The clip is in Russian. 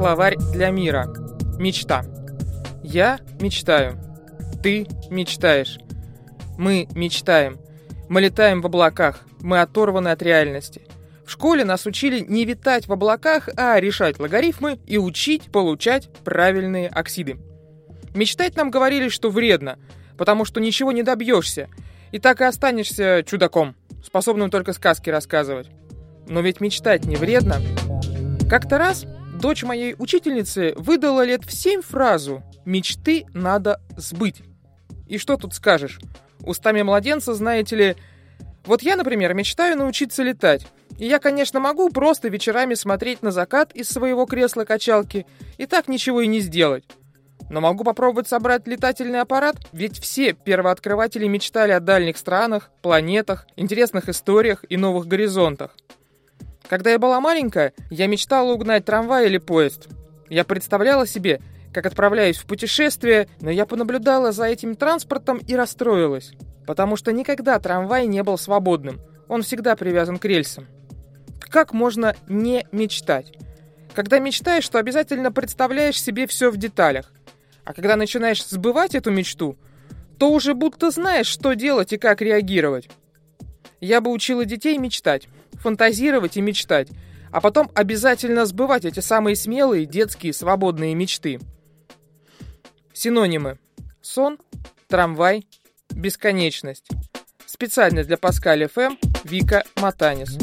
Словарь для мира. Мечта. Я мечтаю. Ты мечтаешь. Мы мечтаем. Мы летаем в облаках. Мы оторваны от реальности. В школе нас учили не витать в облаках, а решать логарифмы и учить получать правильные оксиды. Мечтать нам говорили, что вредно, потому что ничего не добьешься, и так и останешься чудаком, способным только сказки рассказывать. Но ведь мечтать не вредно. Как-то раз дочь моей учительницы выдала лет в семь фразу «Мечты надо сбыть». И что тут скажешь? Устами младенца, знаете ли, вот я, например, мечтаю научиться летать. И я, конечно, могу просто вечерами смотреть на закат из своего кресла-качалки и так ничего и не сделать. Но могу попробовать собрать летательный аппарат, ведь все первооткрыватели мечтали о дальних странах, планетах, интересных историях и новых горизонтах. Когда я была маленькая, я мечтала угнать трамвай или поезд. Я представляла себе, как отправляюсь в путешествие, но я понаблюдала за этим транспортом и расстроилась, потому что никогда трамвай не был свободным, он всегда привязан к рельсам. Как можно не мечтать? Когда мечтаешь, то обязательно представляешь себе все в деталях. А когда начинаешь сбывать эту мечту, то уже будто знаешь, что делать и как реагировать. Я бы учила детей мечтать, фантазировать и мечтать, а потом обязательно сбывать эти самые смелые детские свободные мечты. Синонимы. Сон, трамвай, бесконечность. Специально для Паскаль ФМ Вика Матанис.